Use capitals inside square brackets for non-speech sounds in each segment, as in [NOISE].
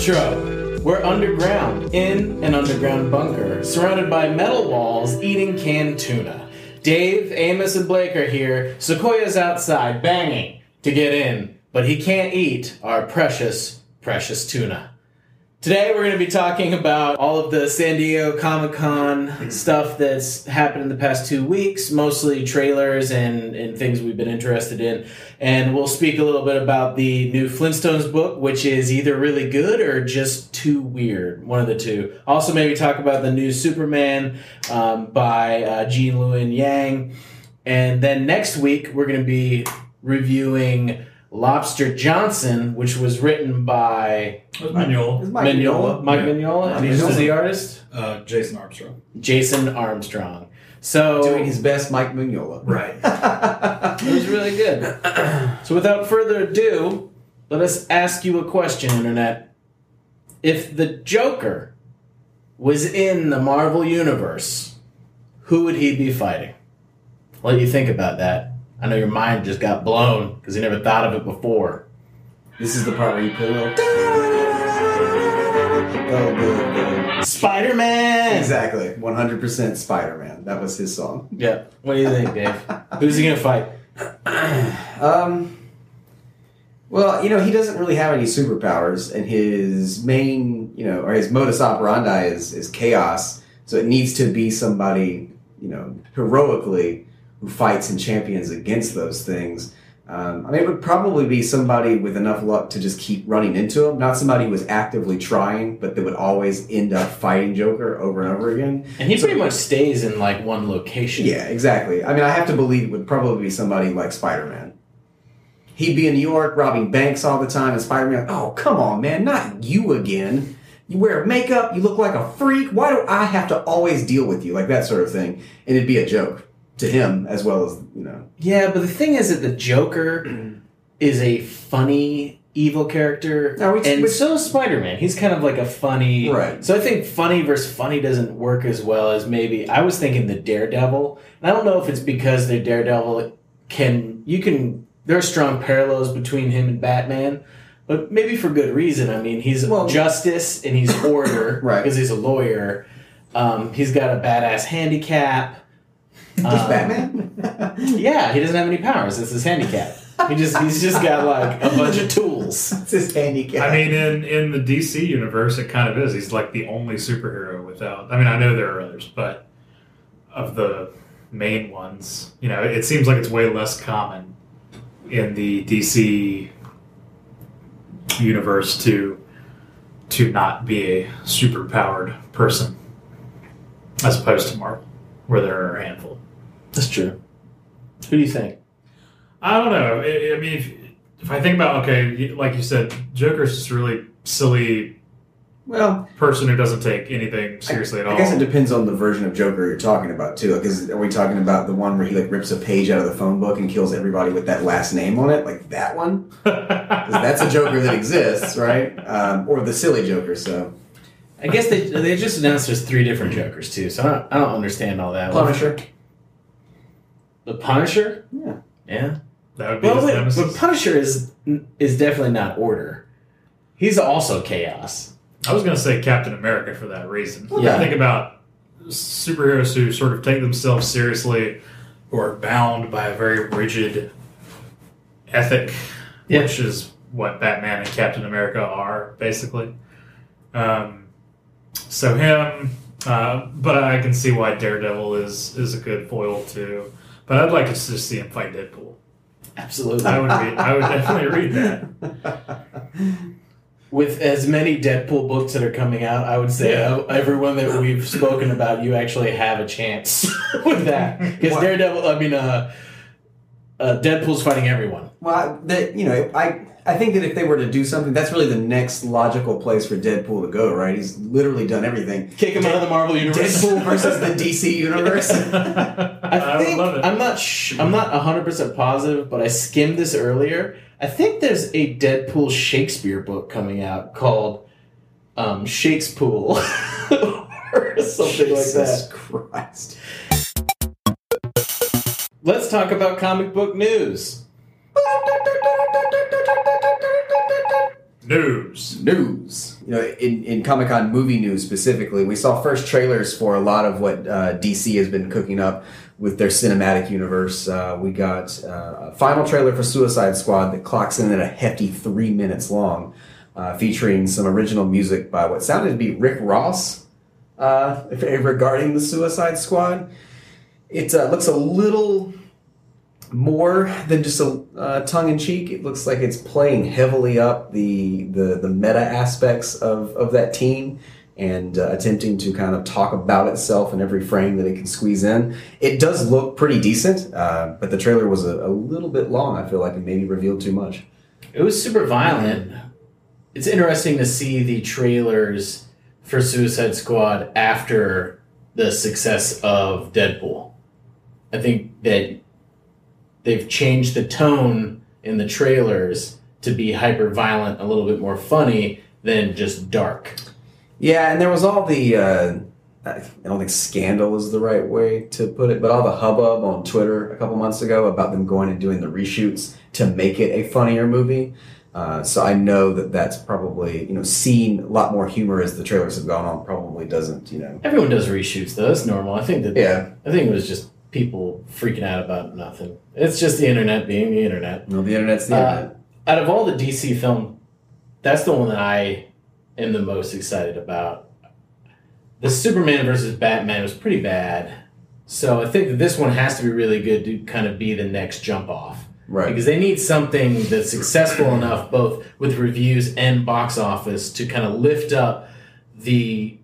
We're underground, in an underground bunker, surrounded by metal walls, eating canned tuna. Dave, Amos, and Blake are here. Sequoia's outside, banging to get in, but he can't eat our precious, precious tuna. Today we're going to be talking about all of the San Diego Comic Con stuff that's happened in the past two weeks, mostly trailers and, and things we've been interested in. And we'll speak a little bit about the new Flintstones book, which is either really good or just too weird. One of the two. Also, maybe talk about the new Superman um, by uh, Gene Luen Yang. And then next week we're going to be reviewing Lobster Johnson, which was written by It was Manuel. Mike Mignola, Mike Yeah. Mignola, and Mike he's the artist, Uh, Jason Armstrong. Jason Armstrong. So doing his best Mike Mignola. Right. [LAUGHS] it was really good. [CLEARS THROAT] so without further ado, let us ask you a question, Internet. If the Joker was in the Marvel Universe, who would he be fighting? I'll let you think about that. I know your mind just got blown because you never thought of it before. This is the part where you play a little. Oh, good, good. Spider Man! Exactly. 100% Spider Man. That was his song. Yeah. What do you think, Dave? [LAUGHS] Who's he going to fight? [CLEARS THROAT] Um, well, you know, he doesn't really have any superpowers, and his main, you know, or his modus operandi is, is chaos. So it needs to be somebody, you know, heroically who fights and champions against those things. Um, I mean, it would probably be somebody with enough luck to just keep running into him, not somebody who was actively trying, but that would always end up fighting Joker over and over again. And he pretty much stays in like one location. Yeah, exactly. I mean, I have to believe it would probably be somebody like Spider Man. He'd be in New York robbing banks all the time, and Spider Man, oh, come on, man, not you again. You wear makeup, you look like a freak. Why do I have to always deal with you? Like that sort of thing. And it'd be a joke to him as well as, you know. Yeah, but the thing is that the Joker [CLEARS THROAT] is a funny evil character, No, we- and we- so is Spider Man. He's kind of like a funny. Right. So I think funny versus funny doesn't work as well as maybe I was thinking the Daredevil, and I don't know if it's because the Daredevil can you can there are strong parallels between him and Batman. But maybe for good reason. I mean, he's Well- justice and he's order [COUGHS] Right. because he's a lawyer. Um, he's got a badass handicap. Just Um, Batman? [LAUGHS] Yeah, he doesn't have any powers. It's his handicap. He just he's just got like a bunch of tools. [LAUGHS] It's his handicap. I mean, in, in the DC universe, it kind of is. He's like the only superhero without. I mean, I know there are others, but of the main ones, you know, it seems like it's way less common in the DC universe to to not be a super powered person as opposed to Marvel, where there are a handful. That's true. Who do you think? I don't know. I, I mean, if, if I think about okay, like you said, Joker's just a really silly well, person who doesn't take anything seriously at all. I guess it depends on the version of Joker you're talking about too. Because are we talking about the one where he like rips a page out of the phone book and kills everybody with that last name on it, like that one? [LAUGHS] 'Cause that's a Joker that exists, right? Um, or the silly Joker. So I guess they they just announced there's three different Jokers too, so I don't, I don't understand all that. Punisher. The Punisher? Yeah. Yeah. that would be Well, his wait, nemesis. but Punisher is is definitely not order. He's also chaos. I was going to say Captain America for that reason. Yeah. I think about superheroes who sort of take themselves seriously or are bound by a very rigid ethic, Yeah. which is what Batman and Captain America are, basically. Um, so him, uh, but I can see why Daredevil is is a good foil too. But I'd like to just see him fight Deadpool. Absolutely. I would read, I would definitely read that. [LAUGHS] With as many Deadpool books that are coming out, I would say Yeah. uh, everyone that we've spoken about, you actually have a chance [LAUGHS] with that. Because Daredevil, I mean, uh, uh, Deadpool's fighting everyone. Well, that you know, I I think that if they were to do something, that's really the next logical place for Deadpool to go. Right? He's literally done everything. Kick him out of the Marvel universe. Deadpool [LAUGHS] versus the DC universe. [LAUGHS] I would think love it. I'm not sh- I'm not 100 percent positive, but I skimmed this earlier. I think there's a Deadpool Shakespeare book coming out called um, Shakespeare [LAUGHS] or something like that. Jesus that. Christ. Let's talk about comic book news. News. News. you know, in, in Comic Con movie news specifically, we saw first trailers for a lot of what uh, DC has been cooking up with their cinematic universe. Uh, we got uh, a final trailer for Suicide Squad that clocks in at a hefty three minutes long, uh, featuring some original music by what sounded to be Rick Ross uh, [LAUGHS] regarding the Suicide Squad. It uh, looks a little more than just a uh, tongue in cheek. It looks like it's playing heavily up the the, the meta aspects of, of that team and uh, attempting to kind of talk about itself in every frame that it can squeeze in. It does look pretty decent, uh, but the trailer was a, a little bit long. I feel like it maybe revealed too much. It was super violent. It's interesting to see the trailers for Suicide Squad after the success of Deadpool. I think that they've changed the tone in the trailers to be hyper violent, a little bit more funny than just dark. Yeah, and there was all the uh, I don't think scandal is the right way to put it, but all the hubbub on Twitter a couple months ago about them going and doing the reshoots to make it a funnier movie. Uh, so I know that that's probably you know seeing a lot more humor as the trailers have gone on probably doesn't you know Everyone does reshoots though. That's normal. I think that yeah I think it was just people freaking out about nothing. It's just the internet being the internet. no the internet's the Uh, internet. Out of all the DC film, that's the one that I am the most excited about. The Superman versus Batman was pretty bad. So I think that this one has to be really good to kind of be the next jump off. Right. Because they need something that's successful enough, both with reviews and box office, to kind of lift up the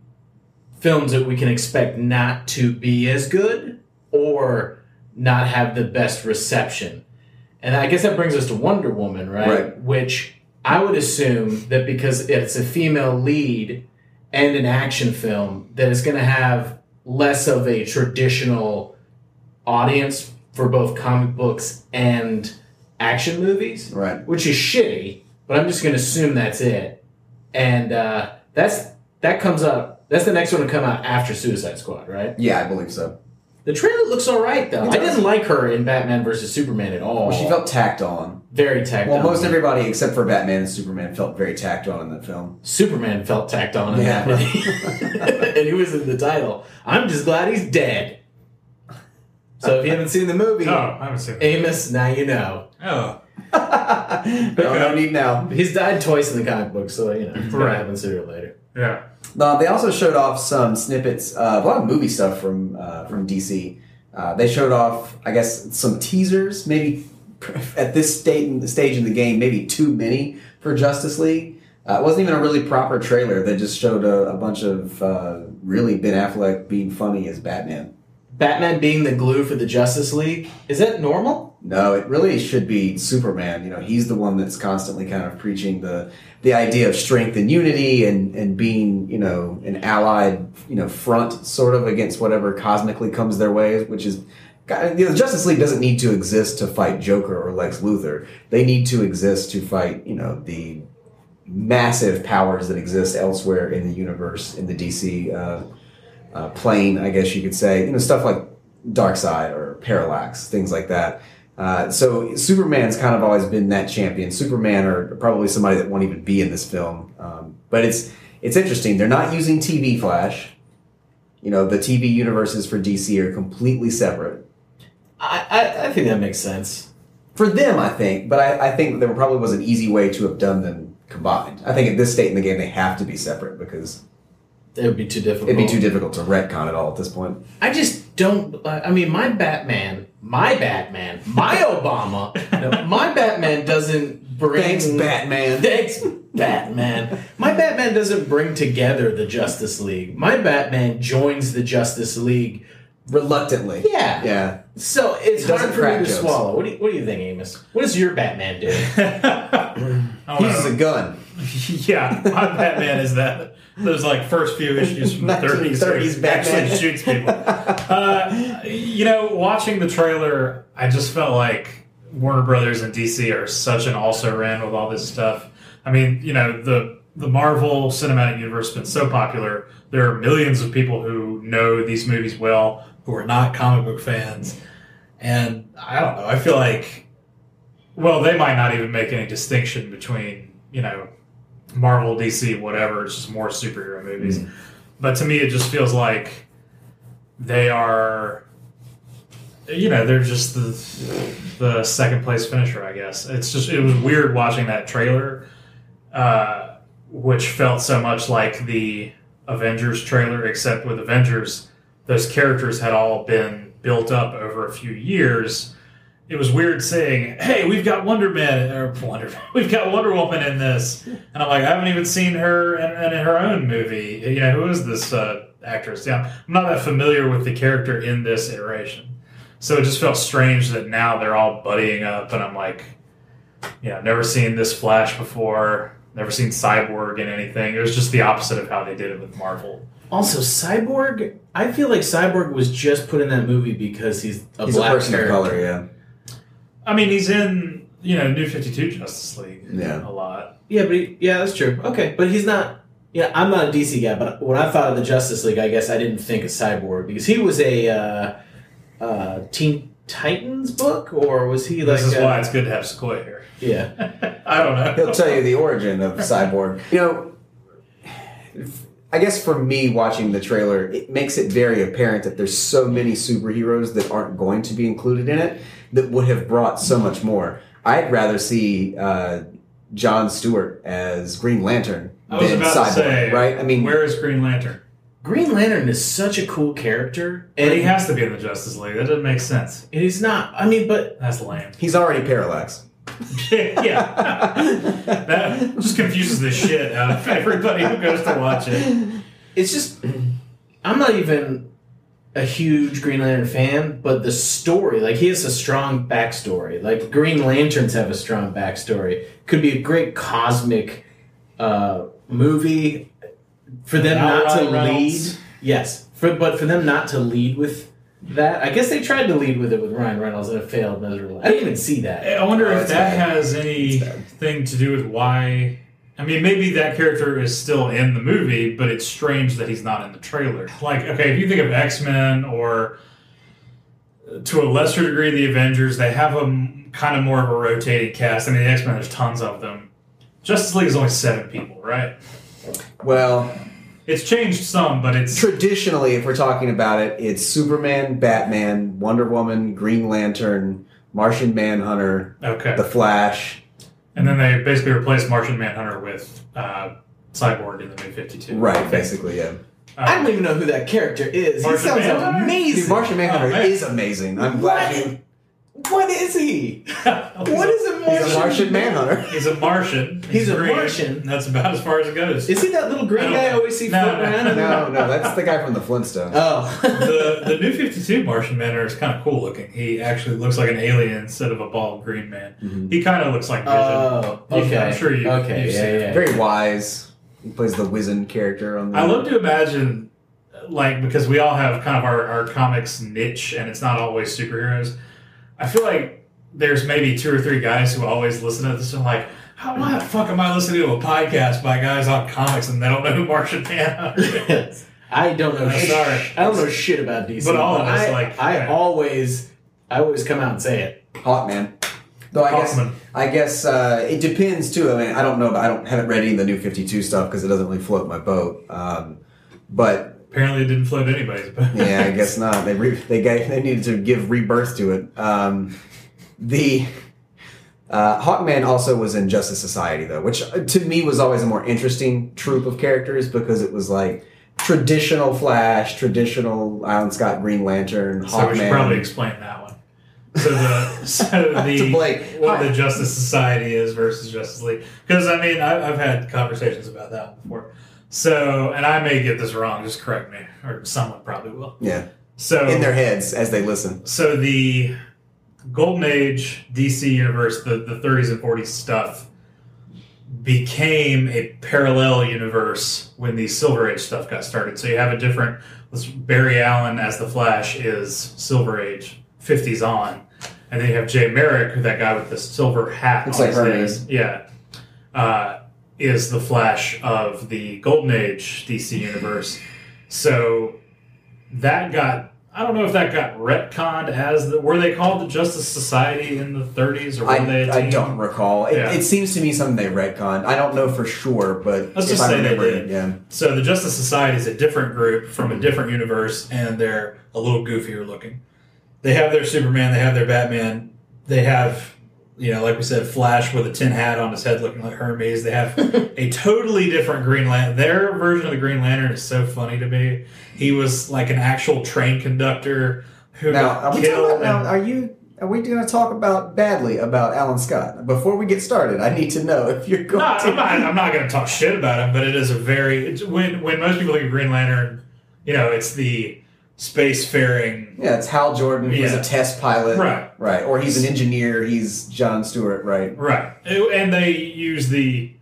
films that we can expect not to be as good or not have the best reception. And I guess that brings us to Wonder Woman, right? Right. Which I would assume that because it's a female lead and an action film, that it's going to have less of a traditional audience for both comic books and action movies, Right. which is shitty. But I'm just going to assume that's it, and uh, that's that comes up. That's the next one to come out after Suicide Squad, right? Yeah, I believe so. The trailer looks all right though. I didn't like her in Batman versus Superman at all. Well, she felt tacked on. very tacked Well, on. most everybody except for Batman and Superman felt very tacked on in that film. Superman felt tacked on in Yeah. that movie. [LAUGHS] and he was in the title. I'm just glad he's dead. So if you haven't seen the movie, Oh, I haven't seen that. Amos, now you know. Oh, [LAUGHS] no, no need now. He's died twice in the comic book, so you know it's gonna Right. happen sooner or later. yeah. Uh, they also showed off some snippets, uh, a lot of movie stuff from uh, from DC. Uh, they showed off, I guess, some teasers. Maybe [LAUGHS] at this state in the stage in the game, maybe too many for Justice League. Uh, it wasn't even a really proper trailer. They just showed a, a bunch of uh, really Ben Affleck being funny as Batman. Batman being the glue for the Justice League is that normal? No, it really should be Superman. You know, he's the one that's constantly kind of preaching the the idea of strength and unity and and being, you know, an allied, you know, front sort of against whatever cosmically comes their way, which is you know, the Justice League doesn't need to exist to fight Joker or Lex Luthor. They need to exist to fight, you know, the massive powers that exist elsewhere in the universe in the DC uh, uh, plane, I guess you could say. You know, stuff like Darkseid or Parallax, things like that. Uh, so Superman's kind of always been that champion. Superman or probably somebody that won't even be in this film. Um, but it's it's interesting. They're not using TV Flash. You know, the TV universes for DC are completely separate. I, I, I think that makes sense. For them, I think, but I, I think there probably was an easy way to have done them combined. I think at this state in the game, they have to be separate because It would be too difficult. it'd be too difficult to retcon it all at this point. I just don't. I mean, my Batman, my Batman, my [LAUGHS] Obama, no, my Batman doesn't bring. Thanks, Batman. Thanks, Batman. My Batman doesn't bring together the Justice League. My Batman joins the Justice League. Reluctantly. Yeah. Yeah. So it's He doesn't hard for me to jokes. swallow. What do you, What do you think, Amos? What does your Batman do? [LAUGHS] I He uses know. a gun. [LAUGHS] yeah, my Batman is that those like first few issues from the 30s, 1930s Batman. actually shoots people. Uh, you know, watching the trailer, I just felt like Warner Brothers and DC are such an also ran with all this stuff. I mean, you know, the the Marvel Cinematic Universe has been so popular. There are millions of people who know these movies well who are not comic book fans, and I don't know. I feel like, well, they might not even make any distinction between you know Marvel, DC, whatever. It's just more superhero movies. Mm. But to me, it just feels like they are, you know, they're just the the second place finisher. I guess it's just it was weird watching that trailer, uh, which felt so much like the Avengers trailer, except with Avengers, those characters had all been built up over a few years. It was weird saying, "Hey, we've got Wonder Man or Wonder, [LAUGHS] we've got Wonder Woman in this," and I'm like, I haven't even seen her in, in her own movie. You know, who is this uh, actress? Yeah, I'm not that familiar with the character in this iteration, so it just felt strange that now they're all buddying up, and I'm like, you know, never seen this Flash before, never seen Cyborg in anything. It was just the opposite of how they did it with Marvel. Also, Cyborg. I feel like Cyborg was just put in that movie because he's a He's a black person character. of color, yeah. I mean, he's in you know New Fifty Two Justice League Yeah. a lot. Yeah, but he, yeah, that's true. Okay, but he's not. Yeah, I'm not a DC guy, but when I thought of the Justice League, I guess I didn't think of Cyborg because he was a uh, uh, Teen Titans book, or was he like? this is uh, why it's good to have Sequoia here. Yeah, [LAUGHS] I don't know. He'll tell you the origin of [LAUGHS] Cyborg. You know, I guess for me, watching the trailer, it makes it very apparent that there's so many superheroes that aren't going to be included in it that would have brought so much more. I'd rather see uh, John Stewart as Green Lantern I was than about Cyborg, to say, right? I mean, where is Green Lantern? Green Lantern is such a cool character, And and he has to be in the Justice League. That doesn't make sense. and he's not. I mean, but That's lame. he's already Parallax. [LAUGHS] yeah, that just confuses the shit out of everybody who goes to watch it. it's just I'm not even a huge Green Lantern fan, but the story, like he has a strong backstory. Like Green Lanterns have a strong backstory. Could be a great cosmic uh, movie for them Now not to Reynolds. lead. Yes, for but for them not to lead with that. I guess they tried to lead with it with Ryan Reynolds and it failed miserably. I didn't even see that. I wonder Oh, if that bad. has anything to do with why. I mean, maybe that character is still in the movie, but it's strange that he's not in the trailer. Like, okay, if you think of X Men or uh, to a lesser degree the Avengers, they have a kind of more of a rotating cast. I mean, the X Men, there's tons of them. Justice League is only seven people, right? Well, It's changed some, but it's traditionally, if we're talking about it, it's Superman, Batman, Wonder Woman, Green Lantern, Martian Manhunter, okay. The Flash. And then they basically replaced Martian Manhunter with uh, Cyborg in the New Fifty Two. Right, basically, yeah. I don't even know who that character is. He Martian sounds Manhunter? amazing. Dude, Martian Manhunter Oh, is amazing. I'm glad What? you. What is he? [LAUGHS] What is a He's Martian? a Martian Manhunter. He's a Martian. He's a green. Martian? That's about as far as it goes. Is he that little green I guy I always see No, floating no, around? No, no, that's the guy from the Flintstones. Oh. the the new Fifty Two Martian Manhunter is kind of cool looking. He actually looks like an alien instead of a bald green man. Mhm. He kind of looks like Vision. Oh, You- okay. I'm sure you. Okay, you've yeah, seen it. yeah. Very wise. He plays the wizened character on the. I love to imagine, like, because we all have kind of our, our comics niche, and it's not always superheroes. I feel like there's maybe two or three guys who always listen to this and like, how why the fuck am I listening to a podcast by guys on comics and they don't know who Martian Manhunter [LAUGHS] is? I don't know. I'm Shit. sorry. I don't know shit about DC. But all of us, I, like, I yeah. always, I always come out and say it. Hawkman. Though I guess I guess uh, it depends too. I mean, I don't know. But I don't haven't read any of the new Fifty Two stuff because it doesn't really float my boat. Um, but Apparently, it didn't float anybody's boat. yeah, I guess [LAUGHS] not. They re- they gave, they needed to give rebirth to it. Um, the uh, Hawkman also was in Justice Society though, which uh, to me was always a more interesting troop of characters because it was like traditional Flash, traditional Alan Scott Green Lantern, So we should probably explain that one. So the [LAUGHS] so the Blake. what the Justice Society is versus Justice League because I mean I, I've had conversations about that before. So and I may get this wrong. Just correct me, or someone probably will. yeah, So in their heads as they listen. so the Golden Age DC universe, the, the 30s and 40s stuff, became a parallel universe when the Silver Age stuff got started. So you have a different. Barry Allen as the Flash is Silver Age, 50s on, and then you have Jay Merrick, that guy with the silver hat. Looks like Hermes. Yeah. Uh, is the Flash of the Golden Age DC universe. So that got I don't know if that got retconned as the were they called the Justice Society in the 30s or were I, they? a I don't recall. It, Yeah. it seems to me something they retconned. I don't know for sure, but Let's just I say they did. yeah. So the Justice Society is a different group from a different universe, and they're a little goofier looking. They have their Superman, they have their Batman, they have, you know, like we said, Flash with a tin hat on his head, looking like Hermes. They have a [LAUGHS] totally different Green Lantern. Their version of the Green Lantern is so funny to me. He was like an actual train conductor who Now, got are we killed. about, now, are you? Are we going to talk about badly about Alan Scott before we get started? I need to know if you're going No, to. I'm not. I'm not going to talk shit about him, but it is a very it's, when when most people think of Green Lantern, you know, it's the spacefaring. Yeah, it's Hal Jordan. He's Yeah. a test pilot, Right. Right, or he's an engineer. He's John Stewart, right? Right, and they use the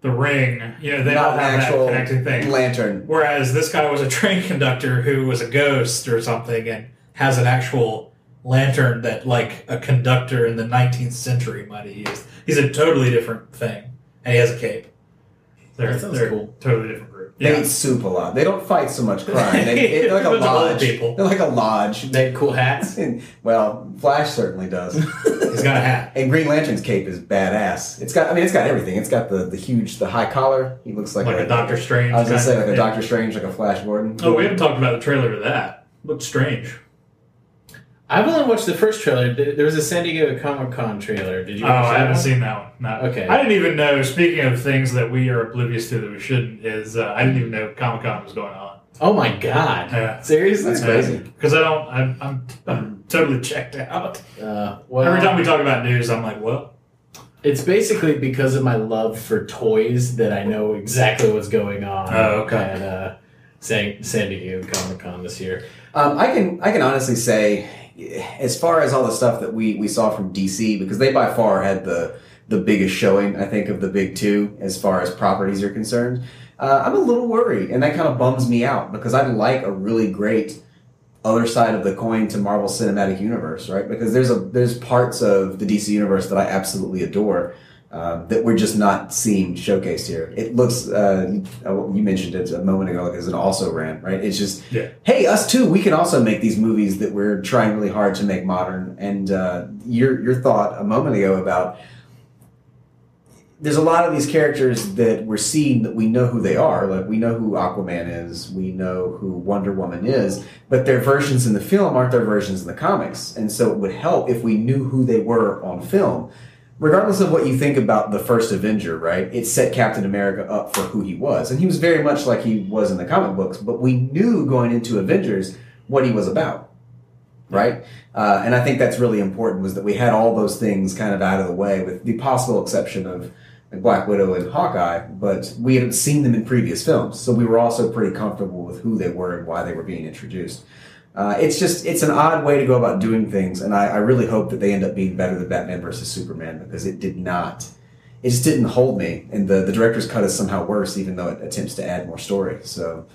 the ring. You know, they Not all an have actual that connecting thing. lantern. Whereas this guy was a train conductor who was a ghost or something, and has an actual lantern that like a conductor in the 19th century might have used. He's a totally different thing, and he has a cape. They're, That sounds they're cool. totally different group. They eat soup a lot. They don't fight so much crime. They, [LAUGHS] they're like a Bunch of old lodge. people. They're like a lodge. They had cool hats. And, [LAUGHS] well, Flash certainly does. [LAUGHS] He's got a hat. And Green Lantern's cape is badass. It's got, I mean, it's got everything. It's got the, the huge, the high collar. He looks like, Like a Doctor Strange. I was gonna say like a. Doctor Strange, like a Flash Gordon. Oh, we haven't talked about the trailer to that. Looks strange. I've only watched the first trailer. There there was a San Diego Comic Con trailer. Did you? Oh, watch I haven't one? seen that one. No. Okay. I didn't even know. Speaking of things that we are oblivious to that we shouldn't, is uh, I didn't even know Comic Con was going on. Oh my god! Yeah. Seriously? That's crazy. Because I don't. I'm, I'm, I'm totally checked out. Uh, well, Every time we talk about news, I'm like, well, it's basically because of my love for toys that I know exactly what's going on. Oh, okay. At uh, San, San Diego Comic Con this year. Um, I can I can honestly say, as far as all the stuff that we, we saw from DC, because they by far had the the biggest showing, I think, of the big two as far as properties are concerned. Uh, I'm a little worried, and that kind of bums me out because I like a really great other side of the coin to Marvel Cinematic Universe, right? Because there's a there's parts of the DC universe that I absolutely adore. Um, that we're just not seeing showcased here. It looks, uh, you, uh, mentioned it a moment ago, like as an also ran, right? It's just yeah. hey, us too, we can also make these movies that we're trying really hard to make modern. And uh, your your thought a moment ago about there's a lot of these characters that we're seeing that we know who they are. Like we know who Aquaman is, we know who Wonder Woman is, but their versions in the film aren't their versions in the comics. And so it would help if we knew who they were on film. Regardless of what you think about the first Avenger, right? It set Captain America up for who he was. And he was very much like he was in the comic books, but we knew going into Avengers what he was about right? Uh, and I think that's really important was that we had all those things kind of out of the way, with the possible exception of Black Widow and Hawkeye. But we hadn't seen them in previous films, so we were also pretty comfortable with who they were and why they were being introduced. Uh, it's just it's an odd way to go about doing things, and I, I really hope that they end up being better than Batman versus Superman because it did not. It just didn't hold me, and the, the director's cut is somehow worse, even though it attempts to add more story. So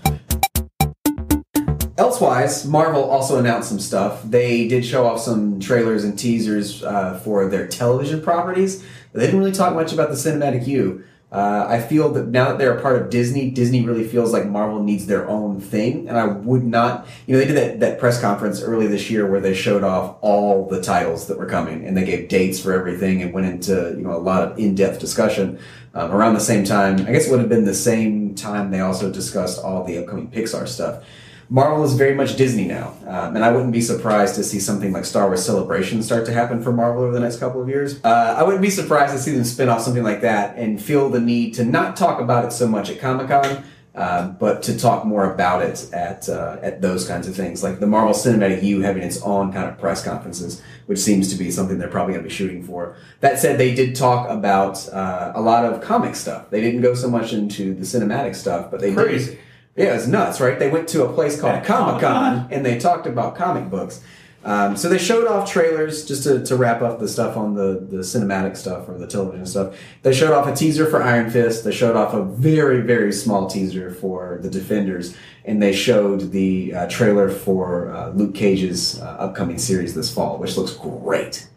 Elsewise, Marvel also announced some stuff. They did show off some trailers and teasers uh, for their television properties, but they didn't really talk much about the cinematic U. Uh, I feel that now that they're a part of Disney, Disney really feels like Marvel needs their own thing, and I would not. You know, they did that, that press conference early this year where they showed off all the titles that were coming, and they gave dates for everything and went into you know a lot of in depth discussion. Um, around the same time, I guess it would have been the same time they also discussed all the upcoming Pixar stuff. Marvel is very much Disney now, um, and I wouldn't be surprised to see something like Star Wars Celebration start to happen for Marvel over the next couple of years. Uh, I wouldn't be surprised to see them spin off something like that and feel the need to not talk about it so much at Comic Con, um, but to talk more about it at uh, at those kinds of things, like the Marvel Cinematic U having its own kind of press conferences, which seems to be something they're probably going to be shooting for. That said, they did talk about uh, a lot of comic stuff. They didn't go so much into the cinematic stuff, but they did. Yeah, it's nuts, right? They went to a place called Comic Con and they talked about comic books. Um, so they showed off trailers just to, to wrap up the stuff on the, the cinematic stuff or the television stuff. They showed off a teaser for Iron Fist. They showed off a very, very small teaser for The Defenders. And they showed the uh, trailer for uh, Luke Cage's uh, upcoming series this fall, which looks great.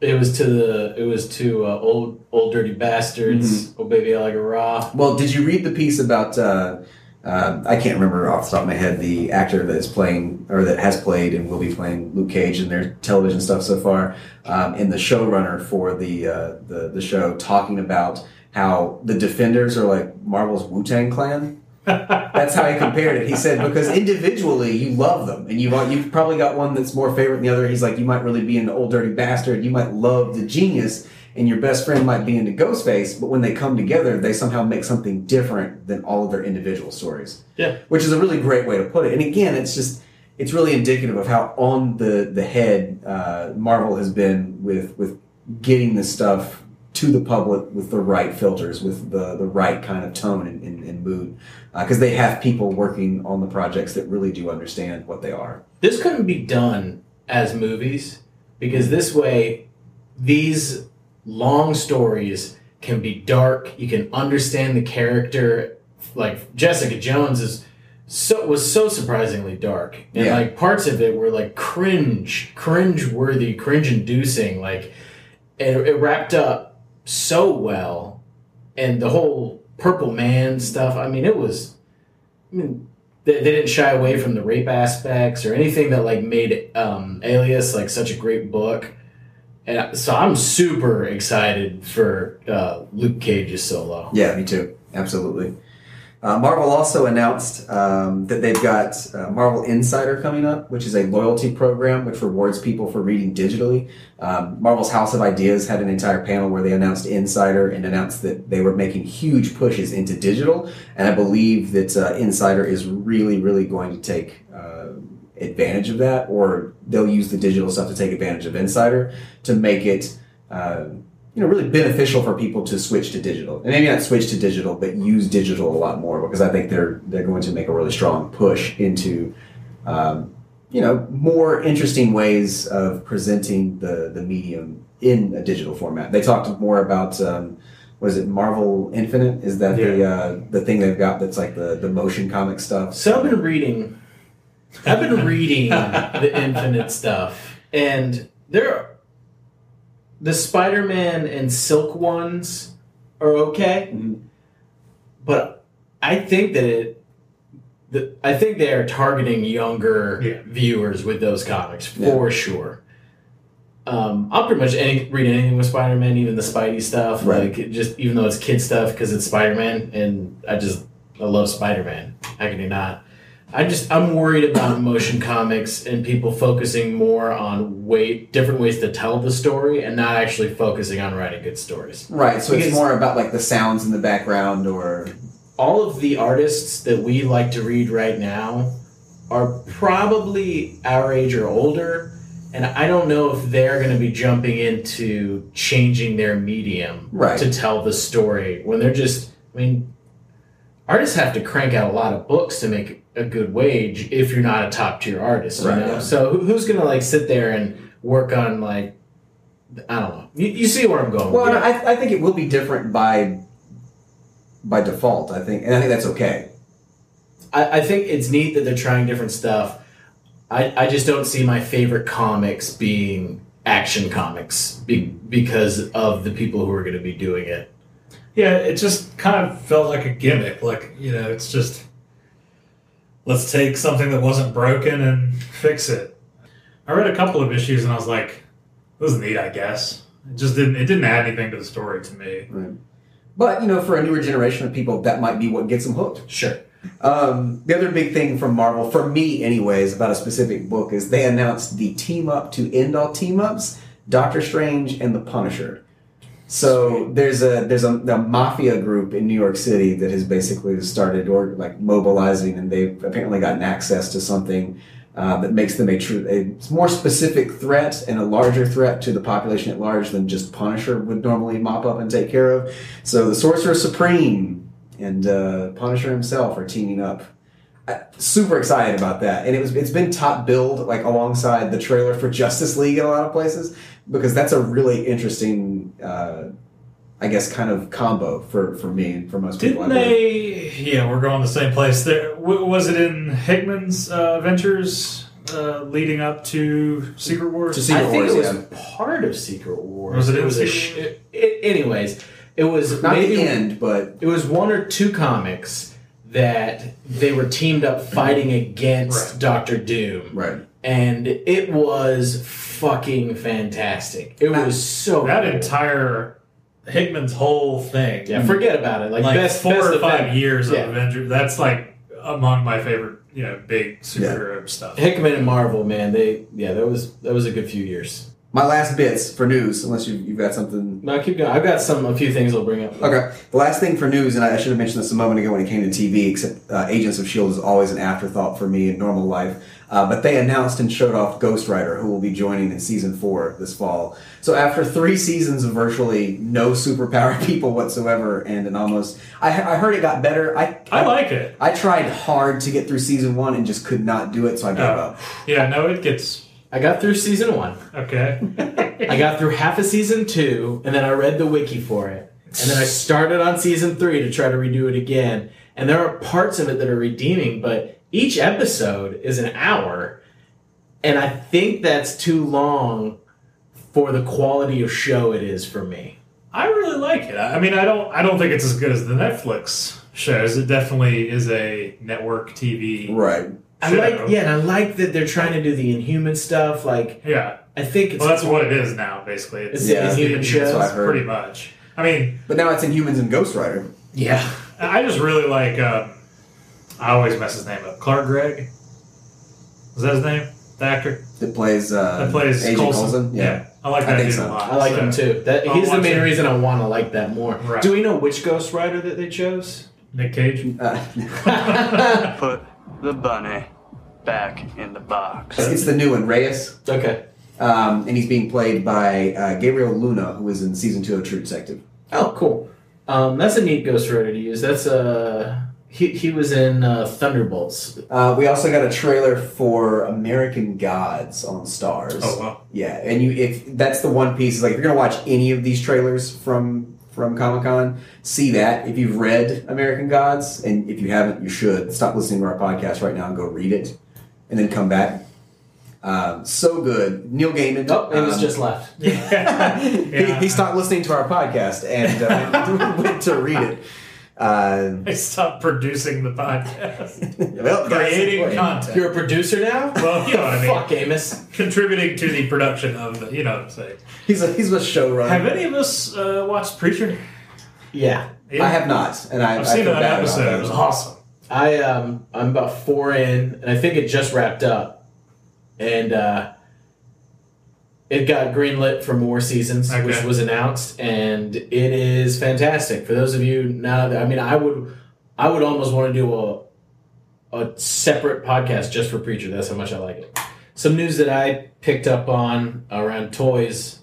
It was to the. It was to uh, old old dirty bastards. Mm-hmm. Oh baby, I like a raw. Well, did you read the piece about uh, um, I can't remember off the top of my head the actor that is playing or that has played and will be playing Luke Cage in their television stuff so far, um, and the showrunner for the, uh, the the show talking about how the Defenders are like Marvel's Wu Tang Clan. [LAUGHS] That's how he compared it. He said because individually you love them, and you've you've probably got one that's more favorite than the other. He's like you might really be an old dirty bastard. You might love the genius, and your best friend might be into Ghostface. But when they come together, they somehow make something different than all of their individual stories. Yeah. which is a really great way to put it. And again, it's just it's really indicative of how on the the head uh, Marvel has been with with getting the stuff to the public with the right filters, with the the right kind of tone and, and, and mood, because they have people working on the projects that really do understand what they are. This couldn't be done as movies because this way, these long stories can be dark. You can understand the character. Like Jessica Jones is so was so surprisingly dark, and Yeah. like parts of it were like cringe, cringe worthy, cringe inducing. Like it, it wrapped up so well, and the whole Purple Man stuff. I mean, it was. I mean, they, they didn't shy away from the rape aspects or anything that like made um, Alias like such a great book. And so I'm super excited for uh, Luke Cage's solo. Yeah, me too. Absolutely. Uh, Marvel also announced um, that they've got uh, Marvel Insider coming up, which is a loyalty program which rewards people for reading digitally. Um, Marvel's House of Ideas had an entire panel where they announced Insider and announced that they were making huge pushes into digital. And I believe that uh, Insider is really, really going to take uh, advantage of that, or they'll use the digital stuff to take advantage of Insider to make it. Uh, you know, really beneficial for people to switch to digital, and maybe not switch to digital, but use digital a lot more because I think they're they're going to make a really strong push into, um, you know, more interesting ways of presenting the the medium in a digital format. They talked more about. Um, was it Marvel Infinite? Is that the uh, the thing they've got that's like the, the motion comic stuff? So I've been reading, I've been reading the Infinite stuff, and there, the Spider-Man and Silk ones are okay, Mhm. but I think that it, the, I think they are targeting younger Yeah. viewers with those comics for sure. Um, I'll pretty much any, read anything with Spider-Man, even the Spidey stuff. Right. Like just even though it's kid stuff because it's Spider-Man, and I just I love Spider-Man. How can you not? I just I'm worried about motion comics and people focusing more on way different ways to tell the story and not actually focusing on writing good stories. Right. So it's more about like the sounds in the background, or All of the artists that we like to read right now are probably our age or older, and I don't know if they're going to be jumping into changing their medium Right. to tell the story when they're just. I mean, artists have to crank out a lot of books to make a good wage if you're not a top tier artist. You Right, know, so who's going to like sit there and work on like. I don't know. You, you see where I'm going. Well, with. I, I think it will be different by by default. I think, and I think that's okay. I, I think it's neat that they're trying different stuff. I, I just don't see my favorite comics being action comics be, because of the people who are going to be doing it. Yeah, it just kind of felt like a gimmick. Like, you know, it's just let's take something that wasn't broken and fix it. I read a couple of issues and I was like, this is neat, I guess. It just didn't it didn't add anything to the story to me. But you know, for a newer generation of people, that might be what gets them hooked. Sure. Um, the other big thing from Marvel, for me, anyways, about a specific book is they announced the team up to end all team ups: Doctor Strange and the Punisher. So there's a there's a, a mafia group in New York City that has basically started or like mobilizing, and they've apparently gotten access to something uh, that makes them a true a more specific threat and a larger threat to the population at large than just Punisher would normally mop up and take care of. So the Sorcerer Supreme and uh, Punisher himself are teaming up. Super excited about that, and it was it's been top billed like alongside the trailer for Justice League in a lot of places because that's a really interesting, uh, I guess, kind of combo for for me and for most people. Didn't I believe. they? Yeah, we're going the same place. There w- was it in Hickman's uh, Avengers uh, leading up to Secret Wars. To Secret I think Wars, it was yeah. part of Secret Wars. Was it in was a Secret sh- it, anyways, it was Not maybe the end, but it was one or two comics that they were teamed up fighting against Right. Doctor Doom, Right. And it was fucking fantastic. It was so That good. entire Hickman's whole thing. yeah. Forget about it. Like, like best four best or five event. years Yeah. of Avengers. That's like among my favorite, you know, big superhero stuff. Hickman and Marvel, man, they yeah, that was that was a good few years. My last bits for news, unless you, you've got something. No, keep going. I've got some a few things I'll bring up. Okay. The last thing for news, and I should have mentioned this a moment ago when it came to TV, except uh, Agents of S.H.I.E.L.D. is always an afterthought for me in normal life. Uh, but they announced and showed off Ghost Rider, who will be joining in season four this fall. So after three seasons of virtually no superpower [LAUGHS] people whatsoever, and an almost, I, I heard it got better. I, I like it. I tried hard to get through season one and just could not do it, so I gave Oh. up. Yeah, no, it gets I got through season one. okay. [LAUGHS] I got through half of season two, and then I read the wiki for it. And then I started on season three to try to redo it again. And there are parts of it that are redeeming, but each episode is an hour. And I think that's too long for the quality of show it is for me. I really like it. I I mean, I don't. I don't think it's as good as the Netflix shows. It definitely is a network TV. Right. I show. like, yeah, and I like that they're trying to do the Inhuman stuff. Like, Yeah. I think it's Well, that's what it is now. Basically, it's, It's Yeah, it's Inhuman shows. That's what I heard. pretty much. I mean, But now it's in Humans and Ghost Rider. yeah. I just really like. Um, I always mess his name up. Clark Gregg. Is that his name? The actor That plays uh, that plays Agent Coulson. Coulson. Yeah. I like I that think dude so. a lot. I like so- him too. That he's the main it. reason I want to like that more. Right. Do we know which Ghost Rider that they chose? Nick Cage. Uh, [LAUGHS] [LAUGHS] Put the bunny back in the box. it's the new one, Reyes. Okay. Um, and he's being played by uh, Gabriel Luna, who was in season two of True Detective. Oh, cool. Um, that's a neat Ghost Rider to use. That's uh, he he was in uh, Thunderbolts. Uh, we also got a trailer for American Gods on Starz. Oh wow. Yeah, and you if that's the one piece is like if you're gonna watch any of these trailers from from Comic Con, see that. If you've read American Gods, and if you haven't, you should stop listening to our podcast right now and go read it, and then come back. Um, so good, Neil Gaiman. Oh, it was um, just left. Yeah. [LAUGHS] he, he stopped listening to our podcast and uh, [LAUGHS] went to read it. Uh, I stopped producing the podcast. [LAUGHS] well, Creating wait. content. You're a producer now. Well, you know what I mean. Fuck Amos. Contributing to the production of the, you know what I'm saying. He's a he's a showrunner. Have any of us uh, watched Preacher? Yeah, I have not, and I, I've I seen feel that episode. that. It was awesome. I um I'm about four in, and I think it just wrapped up, and uh, it got greenlit for more seasons, Okay. which was announced, and it is fantastic. For those of you now, I mean, I would I would almost want to do a a separate podcast just for Preacher. That's how much I like it. Some news that I picked up on around toys.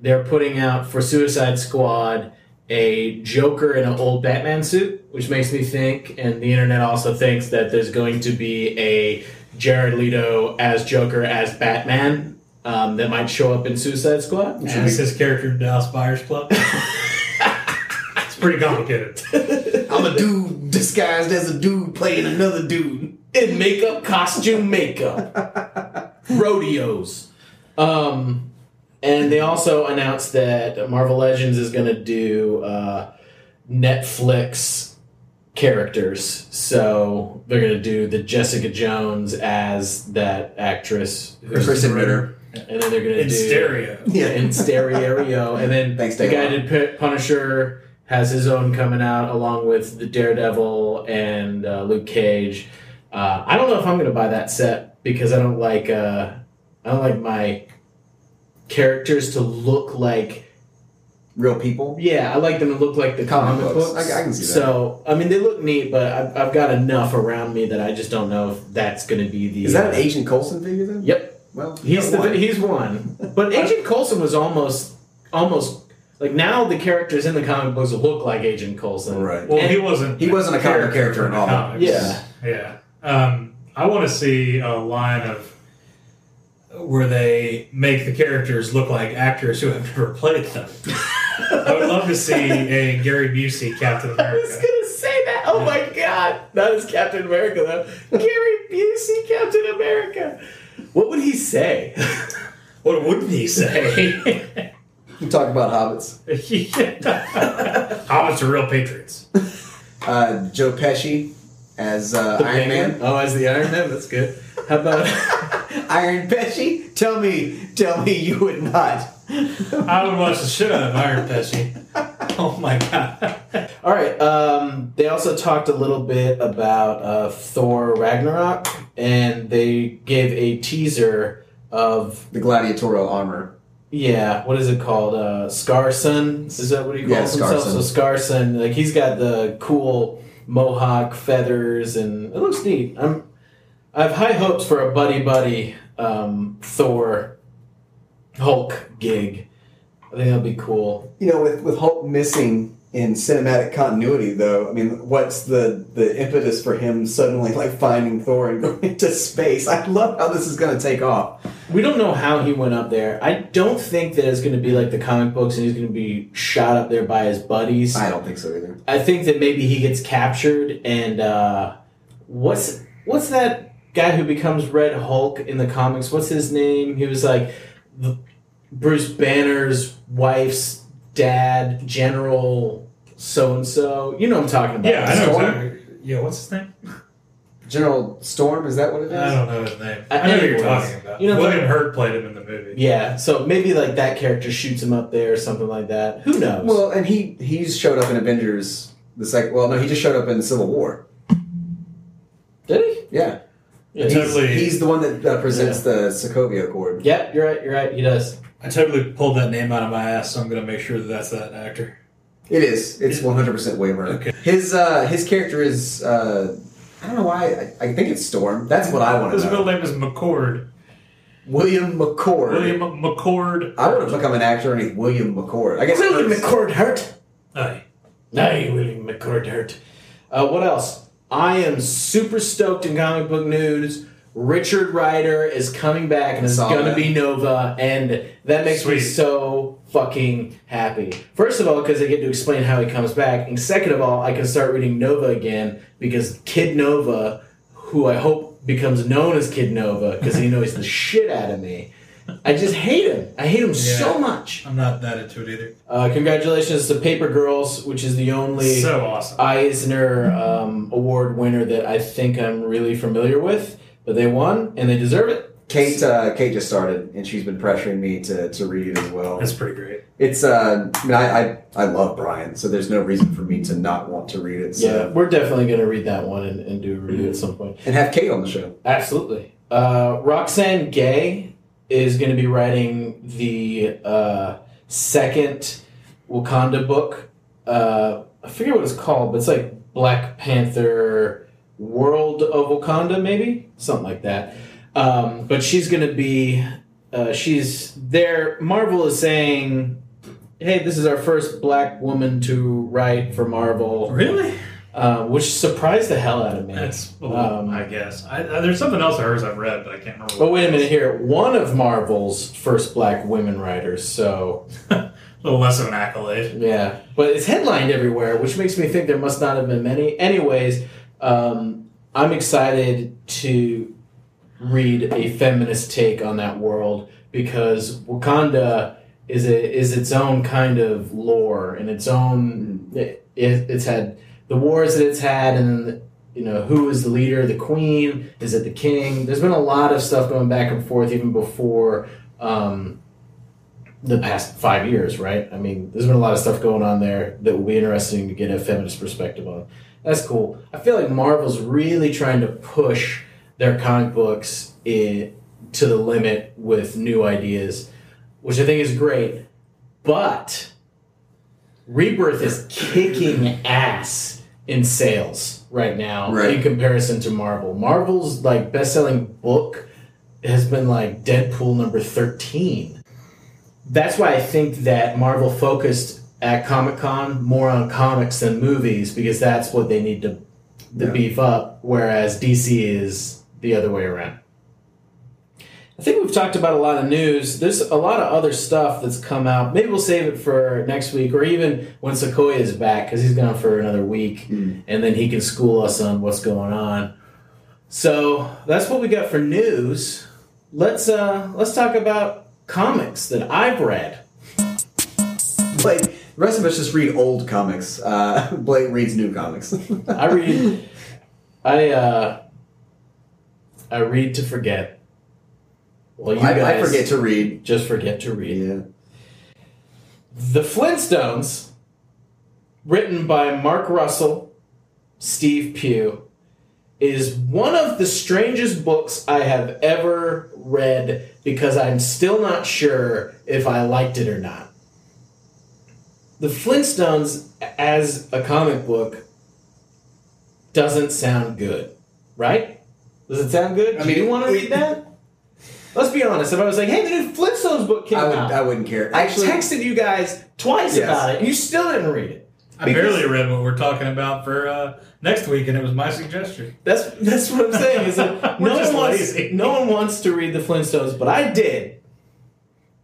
They're putting out for Suicide Squad a Joker in an old Batman suit, which makes me think, and the internet also thinks that there's going to be a Jared Leto as Joker as Batman um, that might show up in Suicide Squad. As his character in Dallas Buyers Club. [LAUGHS] it's pretty complicated. I'm a dude disguised as a dude playing another dude. in makeup, costume, makeup, [LAUGHS] rodeos. Um, and they also announced that Marvel Legends is going to do uh, Netflix characters. So they're going to do the Jessica Jones as that actress, who's- Krysten Ritter. And then they're going to In do stereo. Yeah. in stereo, and then Thanks, the guy did Pu- Punisher has his own coming out along with the Daredevil and uh, Luke Cage. Uh, I don't know if I'm going to buy that set because I don't like uh, I don't like my characters to look like Real people. yeah I like them to look like the Comic comic, books. books. I- I can see that. So I mean they look neat, but I've, I've got enough around me that I just don't know if that's going to be the. Is that uh, an Agent Coulson figure then? Yep. Well, He's the one. he's one, but Agent Coulson was almost almost like now the characters in the comic books look like Agent Coulson. Right. Well, And- he wasn't. He wasn't a comic character in at all. comics. Yeah. Yeah. Um, I want to see a line of where they make the characters look like actors who have [LAUGHS] never played them. I would love to see a Gary Busey Captain America. [LAUGHS] I was gonna say that. Oh my god, that is Captain America though. Gary Busey, Captain America. What would he say? [LAUGHS] What wouldn't he say? [LAUGHS] You talk about hobbits. [LAUGHS] Hobbits are real patriots. Uh, Joe Pesci as uh, Iron Penguin? Man. Oh, as the Iron Man. That's good. How about? Iron Pesci? Tell me, tell me you would not. I would watch the shit out of Iron Pesci. [LAUGHS] Oh my god. [LAUGHS] All right. Um, they also talked a little bit about uh, Thor Ragnarok, and they gave a teaser of The gladiatorial armor. yeah, what is it called? Uh, Scarson is that what he calls Yeah, himself? So Scarson, like he's got the cool mohawk feathers, and it looks neat. I'm I have high hopes for a buddy buddy um, Thor Hulk gig. I think that'll be cool. You know, with with Hulk missing in cinematic continuity, though, I mean, what's the the impetus for him suddenly like finding Thor and [LAUGHS] going into space? I love how this is going to take off. We don't know how he went up there. I don't think that it's going to be like the comic books and he's going to be shot up there by his buddies. I don't think so either. I think that maybe he gets captured and uh, what's what's that guy who becomes Red Hulk in the comics? What's his name? He was like the, Bruce Banner's wife's dad, General so and so. You know what I'm talking about? Yeah, I know Storm? exactly. Yeah, what's his name? General Storm, is that what it is? I don't know his name. Uh, I know who you're talking about. you know- William Hurt played him in the movie. Yeah, so maybe like that character shoots him up there or something like that. Who knows? Well, and he he's showed up in Avengers. The sec- well, no, he just showed up in Civil War. Did he? Yeah, Yeah, he's, totally- he's the one that uh, presents the Sokovia Accord. Yep, you're right. You're right. He does. I totally pulled that name out of my ass, so I'm going to make sure that that's that actor. It is. It's one hundred percent Waymer. Okay. His uh, his character is uh, I don't know why. I, I think it's Storm. That's what I want to His to middle name is McChord. William McChord. William McChord. I want to become an actor named William McChord. I guess. William first- McChord Hurt. Aye. Hey, William McChord Hurt. Uh, what else? I am super stoked in comic book news. Richard Rider is coming back and is going to be Nova, and that makes me so fucking happy. First of all, because I get to explain how he comes back, and second of all, I can start reading Nova again because Kid Nova, who I hope becomes known as Kid Nova because he knows the [LAUGHS] shit out of me. I just hate him. I hate him so much. I'm not that into it either. Uh, congratulations to Paper Girls, which is the only So awesome. Eisner um, Award winner that I think I'm really familiar with. But they won, and they deserve it. Kate uh, Kate just started, and she's been pressuring me to, to read it as well. That's pretty great. It's uh, I mean, I, I I love Brian, so there's no reason for me to not want to read it. So. Yeah, we're definitely going to read that one and, and do a review at some and have Kate on the show. Absolutely. Uh, Roxane Gay is going to be writing the uh, second Wakanda book. Uh, I forget what it's called, but it's like Black Panther World of Wakanda, maybe? Something like that. Um, but she's going to be. Uh, she's there. Marvel is saying, hey, this is our first black woman to write for Marvel, Really? uh, which surprised the hell out of me. That's, well, Um, I guess. I, I, there's something else of hers I've read, but I can't remember. But wait a minute here. One of Marvel's first black women writers, so [LAUGHS] A little less of an accolade. yeah. But it's headlined everywhere, which makes me think there must not have been many. Anyways, um, I'm excited to read a feminist take on that world because Wakanda is a, is its own kind of lore and its own. It, it's had the wars that it's had, and you know who is the leader, the queen, is it the king? There's been a lot of stuff going back and forth even before. Um, the past five years, right? I mean, there's been a lot of stuff going on there that will be interesting to get a feminist perspective on. That's cool. I feel like Marvel's really trying to push their comic books in, to the limit with new ideas, which I think is great. But Rebirth is kicking ass in sales right now Right. in comparison to Marvel. Marvel's like best-selling book has been like Deadpool number 13 that's why I think that Marvel focused at Comic Con more on comics than movies because that's what they need to, to Yeah. beef up, whereas DC is the other way around. I think we've talked about a lot of news. There's a lot of other stuff that's come out. Maybe we'll save it for next week or even when Sequoia is back because he's gone for another week Mm. and then he can school us on what's going on. So that's what we got for news. Let's uh let's talk about comics that I've read. Like the rest of us just read old comics. Uh, [LAUGHS] Blake reads new comics. [LAUGHS] I read I uh, I read to forget. Well, you I, guys I forget to read. just forget to read. Yeah. The Flintstones, written by Mark Russell, Steve Pugh, is one of the strangest books I have ever read because I'm still not sure if I liked it or not. The Flintstones, as a comic book, doesn't sound good, right? Does it sound good? I Do mean, you want to read that? Let's be honest. If I was like, "Hey, the new Flintstones book came I, would, out," I wouldn't care. I Actually, texted you guys twice Yes. about it, and you still didn't read it. I Because- barely read what we're talking about for uh, next week, and it was my suggestion. That's that's what I'm saying. Is that [LAUGHS] We're no just one wants lazy. no one wants to read the Flintstones, but I did.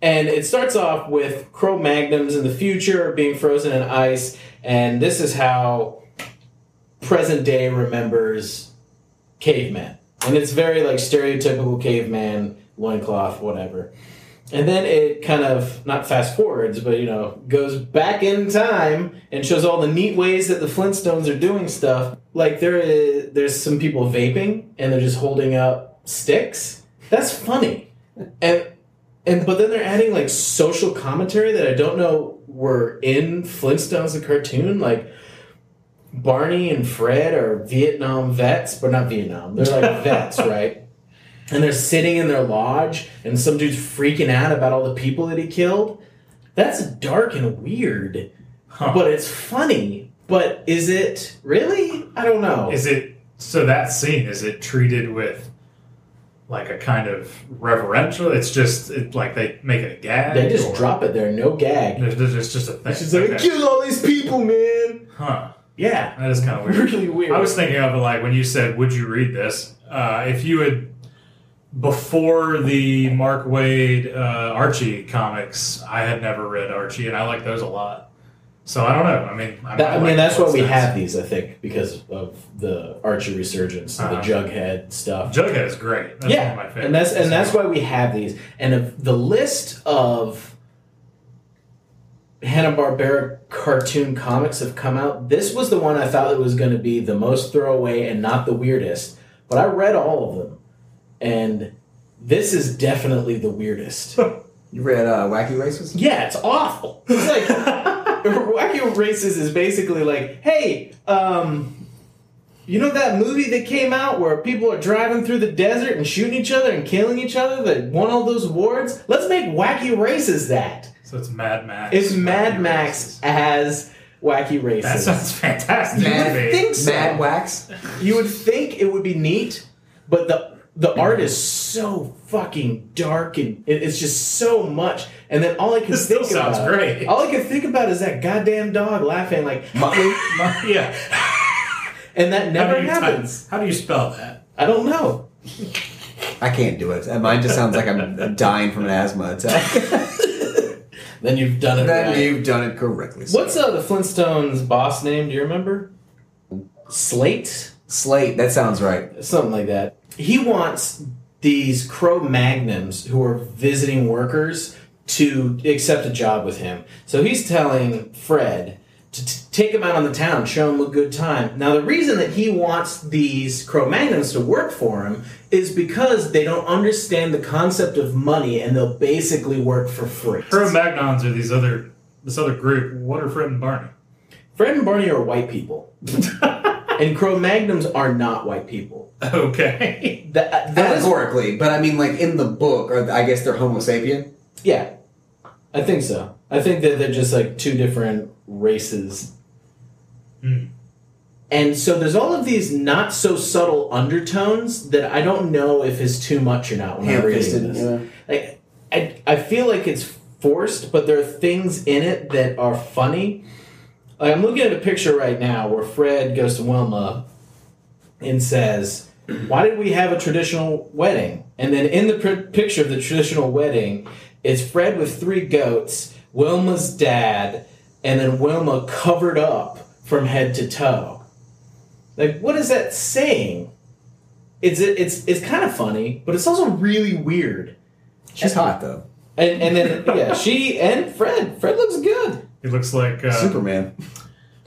And it starts off with Cro Magnums in the future being frozen in ice, and this is how present day remembers cavemen. And it's very like stereotypical caveman, loincloth, whatever. And then it kind of not fast forwards, but you know, goes back in time and shows all the neat ways that the Flintstones are doing stuff. Like there is there's some people vaping and they're just holding up sticks. That's funny. And and but then they're adding like social commentary that I don't know were in Flintstones the cartoon. Like Barney and Fred are Vietnam vets, but not Vietnam. They're like [LAUGHS] vets, right? And they're sitting in their lodge, and some dude's freaking out about all the people that he killed. That's dark and weird, Huh. but it's funny. But is it really? I don't know. Is it so that scene is it treated with like a kind of reverential? It's just it, like they make it a gag. they just or- drop it there, no gag. There's, there's just a thing. She's like, Okay. kill all these people, man. huh? Yeah, That is kind of weird. really weird. I was thinking of it like when you said, "Would you read this?" Uh, if you had before the Mark Waid uh, Archie comics, I had never read Archie, and I like those a lot. So I don't know. I mean, I, That- I like mean, that's why we Flintstones. have these, I think, because of the Archie resurgence, Uh-huh. the Jughead stuff. Jughead is great. That's yeah, one of my favorites. and that's and that's why we have these. And of the list of Hanna Barbera cartoon comics have come out, this was the one I thought it was going to be the most throwaway and not the weirdest. But I read all of them, and this is definitely the weirdest. [LAUGHS] you read uh, Wacky Races? Yeah, it's awful. It's like [LAUGHS] [LAUGHS] Wacky Races is basically like, hey, um, you know that movie that came out where people are driving through the desert and shooting each other and killing each other that won all those awards? Let's make Wacky Races that. so it's Mad Max. It's Mad Wacky Max Races. as Wacky Races. That sounds fantastic. You Mad- would think so. Mad Wax? You would think it would be neat, but the the art is so fucking dark and it, it's just so much. And then all I can This still think sounds about, great. All I can think about is that goddamn dog laughing like, yeah. and that never do you type- happens. how do you spell that? I don't know. I can't do it. Mine just sounds like I'm dying from an asthma attack. [LAUGHS] Then you've done it then right. you've done it correctly. sir. What's uh, the Flintstones boss name? Do you remember? Slate. Slate? That sounds right. something like that. He wants these Cro Magnums who are visiting workers to accept a job with him. So he's telling Fred to t- take him out on the town, show him a good time. Now, the reason that he wants these Cro Magnums to work for him is because they don't understand the concept of money and they'll basically work for free. Cro Magnons are these other this other group. What are Fred and Barney? Fred and Barney are white people, [LAUGHS] and Cro Magnums are not white people. Okay. [LAUGHS] That, that is Allegorically, but I mean, like in the book, or I guess they're Homo sapien. Yeah, I think so. I think that they're just like two different races. Hmm. And so there's all of these not so subtle undertones that I don't know if is too much or not when I'm reading Ham-fisted. this. Yeah. Like, I, I feel like it's forced, but there are things in it that are funny. Like I'm looking at a picture right now where Fred goes to Wilma and says, "Why did we have a traditional wedding?" And then in the pr- picture of the traditional wedding, it's Fred with three goats, Wilma's dad, and then Wilma covered up from head to toe. Like, what is that saying? It's it's it's kind of funny, but it's also really weird. She's hot though. And and then yeah, she and Fred. Fred looks good. He looks like uh, Superman.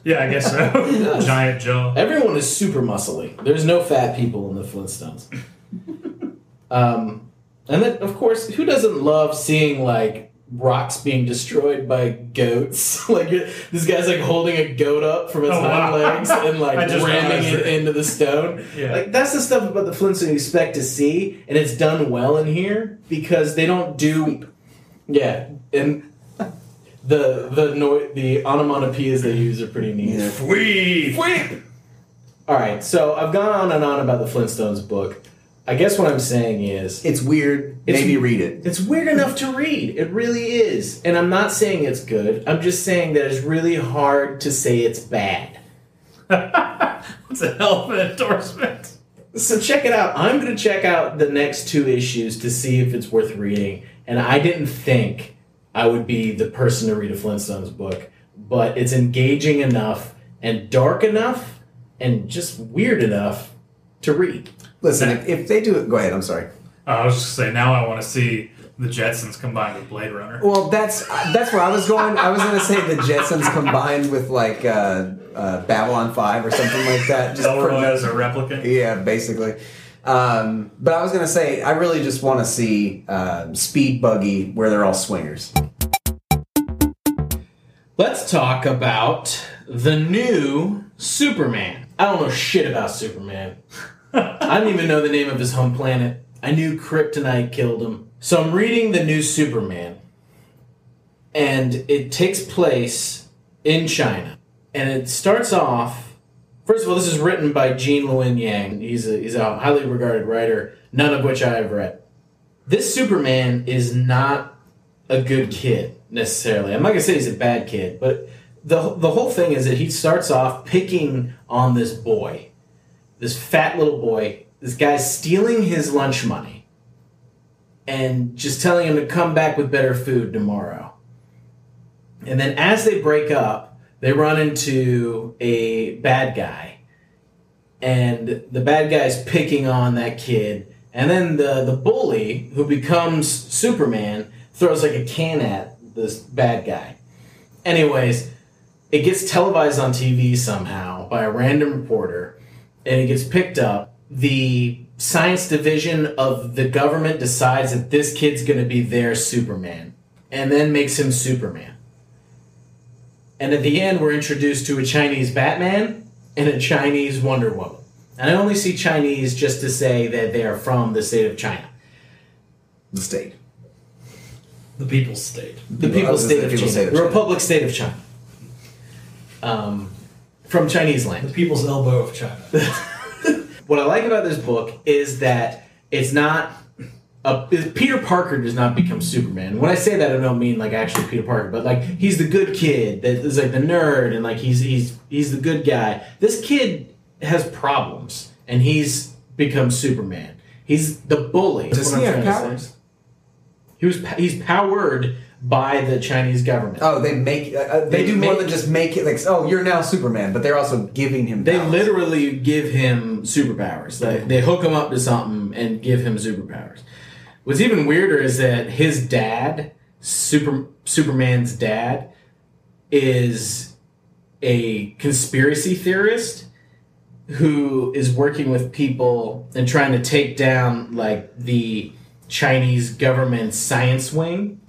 Yeah, I guess so. [LAUGHS] Giant jaw. Everyone is super muscly. There's no fat people in the Flintstones. [LAUGHS] um, and then, of course, who doesn't love seeing like rocks being destroyed by goats? [LAUGHS] like this guy's like holding a goat up from its Oh, hind wow. legs and like ramming it it. into the stone. Yeah. Like that's the stuff about the Flintstones you expect to see, and it's done well in here because they don't do. Yeah, and the the no, the onomatopoeias they use are pretty neat. Yeah. Sweet. Sweep. All right, so I've gone on and on about the Flintstones book. I guess what I'm saying is It's weird. It's- Maybe read it. it's weird enough to read. It really is. And I'm not saying it's good. I'm just saying that it's really hard to say it's bad. [LAUGHS] It's a hell of an endorsement. So check it out. I'm going to check out the next two issues to see if it's worth reading. And I didn't think I would be the person to read a Flintstones book, but it's engaging enough and dark enough and just weird enough to read. Listen, if, if they do it, go ahead. I'm sorry. Uh, I was just gonna say now I want to see the Jetsons combined with Blade Runner. Well, that's that's where I was going. I was going to say the Jetsons combined with like uh, uh, Babylon Five or something like that. Just for Elroy as a replicant. yeah, basically. Um, but I was to say I really just want to see uh, Speed Buggy where they're all swingers. Let's talk about the new Superman. I don't know shit about Superman. [LAUGHS] I don't even know the name of his home planet. I knew Kryptonite killed him. So I'm reading the new Superman, and it takes place in China. And it starts off. First of all, this is written by Gene Luen Yang. He's a, he's a highly regarded writer, none of which I have read. This Superman is not a good kid necessarily. I'm not gonna say he's a bad kid, but the the whole thing is that he starts off picking on this boy, this fat little boy. This guy's stealing his lunch money, and just telling him to come back with better food tomorrow. And then as they break up, they run into a bad guy, and the bad guy's picking on that kid. And then the the bully who becomes Superman throws like a can at this bad guy. Anyways, it gets televised on TV somehow by a random reporter, and it gets picked up. The science division of the government decides that this kid's going to be their Superman, and then makes him Superman. And at the end, we're introduced to a Chinese Batman and a Chinese Wonder Woman. And I only see Chinese just to say that they are from the state of China. The state. The People's State. The Well, People's was State say of People's China. State of the China. Republic State of China. Um, from Chinese land. The People's Elbow of China. [LAUGHS] What I like about this book is that it's not. A, Peter Parker does not become Superman. When I say that, I don't mean like actually Peter Parker, but like he's the good kid that is like the nerd and like he's he's he's the good guy. This kid has problems and he's become Superman. He's the bully. Does he have powers? He was he's powered by the Chinese government. Oh, they make uh, uh, they, They do more than just make it like oh you're now Superman, but they're also giving him. They powers. literally give him superpowers. They, they hook him up to something and give him superpowers. What's even weirder is that his dad, Super Superman's dad, is a conspiracy theorist who is working with people and trying to take down like the Chinese government science wing.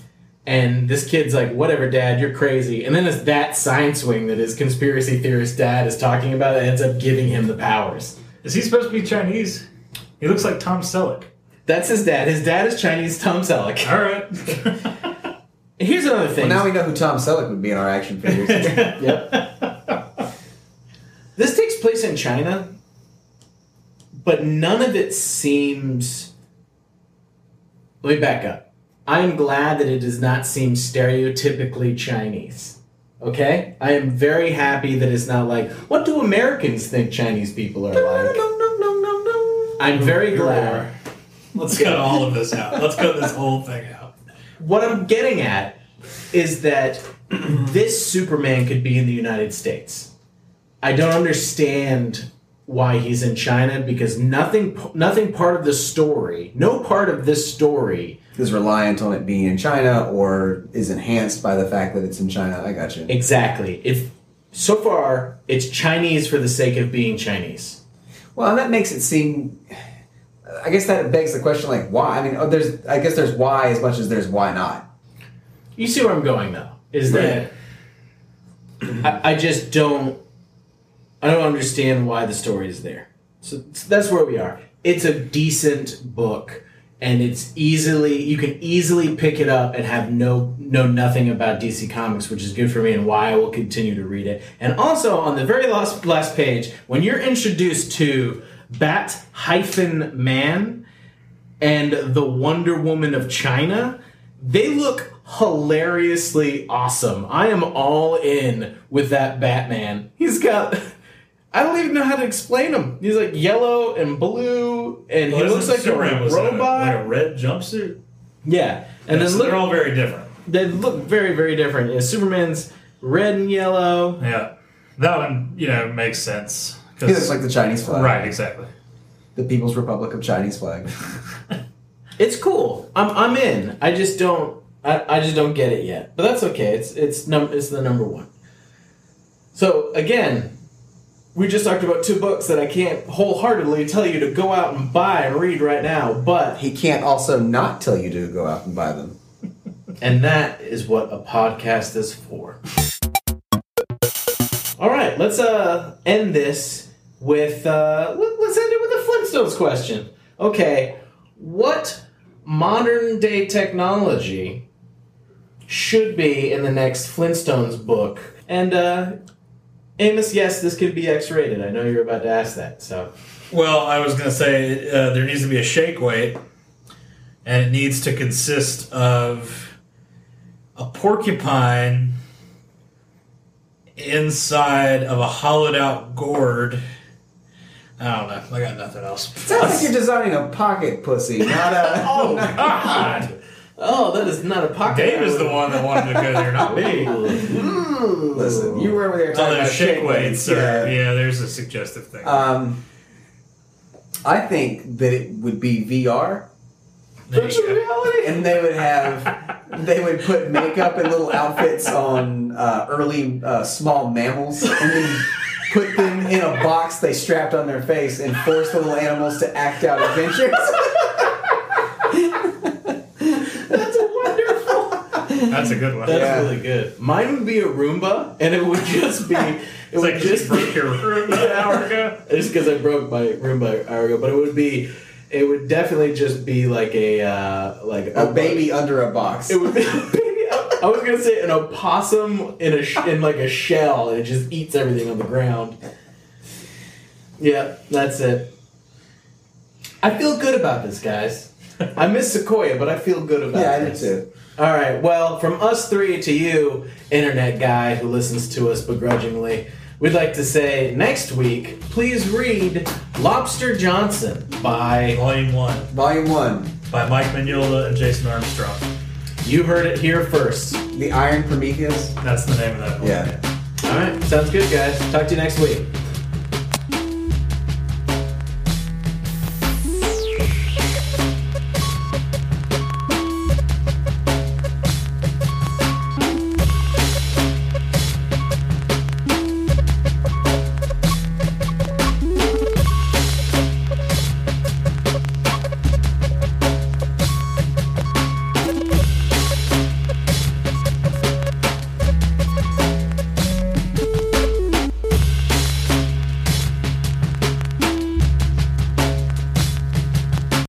And this kid's like, whatever, dad, you're crazy. And then it's that science wing that his conspiracy theorist dad is talking about that ends up giving him the powers. Is he supposed to be Chinese? He looks like Tom Selleck. That's his dad. His dad is Chinese Tom Selleck. All right. [LAUGHS] Here's another thing. Well, now we know who Tom Selleck would be in our action figures. [LAUGHS] Yep. [LAUGHS] this takes place in China, but none of it seems. Let me back up. I am glad that it does not seem stereotypically Chinese. Okay? I am very happy that it's not like, what do Americans think Chinese people are like? I'm very glad. Let's cut all of this out. Let's cut this whole thing out. What I'm getting at is that [CLEARS THROAT] this Superman could be in the United States. I don't understand why he's in China because nothing nothing part of the story, no part of this story is reliant on it being in China or is enhanced by the fact that it's in China. I got you. exactly. If so far it's Chinese for the sake of being Chinese. Well, and that makes it seem. I guess that begs the question, like, why? I mean, oh, there's. I guess there's why as much as there's why not. You see where I'm going though? Is that I, I just don't I don't understand why the story is there. So, so that's where we are. It's a decent book and it's easily you can easily pick it up and have no know nothing about DC Comics, which is good for me and why I will continue to read it. And also on the very last last page, when you're introduced to Bat hyphen Man and the Wonder Woman of China, they look hilariously awesome. I am all in with that Batman. He's got I don't even know how to explain him. He's like yellow and blue, and he looks like Superman a in a- robot. like a red jumpsuit. yeah, and Yeah, then so look, they're all very different. they look very, very different. Yeah, Superman's red and yellow. Yeah, that one you know makes sense. 'Cause- He looks like the Chinese flag. right, exactly. The People's Republic of Chinese flag. [LAUGHS] It's cool. I'm, I'm in. I just don't. I, I just don't get it yet. But that's okay. It's it's num it's the number one. So again, we just talked about two books that I can't wholeheartedly tell you to go out and buy and read right now. But He can't also not tell you to go out and buy them. [LAUGHS] and that is what a podcast is for. All right, let's uh end this with uh let- let's end it with a Flintstones question. Okay, what modern day technology should be in the next Flintstones book? And uh Amos, yes, this could be X-rated. I know you're about to ask that. So, Well, I was going to say uh, there needs to be a shake weight, and it needs to consist of a porcupine inside of a hollowed out gourd. I don't know. I got nothing else. Sounds like you're designing a pocket pussy, not a. [LAUGHS] oh [LAUGHS] God! oh, that is not a pocket. Dave is the one that wanted to go there, not me. Listen, you were over there talking those about shake weights. Or, Yeah. yeah, there's a suggestive thing. Um, I think that it would be VR, There you go. reality. and they would have they would put makeup and little outfits on uh, early uh, small mammals, and then put them in a box they strapped on their face and force the little animals to act out adventures. That's wonderful. That's a good one. That's Yeah. really good. Mine would be a Roomba, and it would just be. [LAUGHS] It It's would like just [LAUGHS] just broke your room an hour ago. just because I broke my Roomba an hour ago, but it would be. It would definitely just be like a uh, like a baby under a box. It would be a [LAUGHS] baby. I was gonna say an opossum in a sh- in like a shell, and it just eats everything on the ground. Yeah, that's it. I feel good about this, guys. I miss Sequoia, but I feel good about it. yeah, I do too. All right. Well, from us three to you, internet guy who listens to us begrudgingly, we'd like to say next week, please read Lobster Johnson by. Volume one Volume one, by Mike Mignola and Jason Armstrong. You heard it here first. the Iron Prometheus. That's the name of that book. Yeah. All right. Sounds good, guys. Talk to you next week.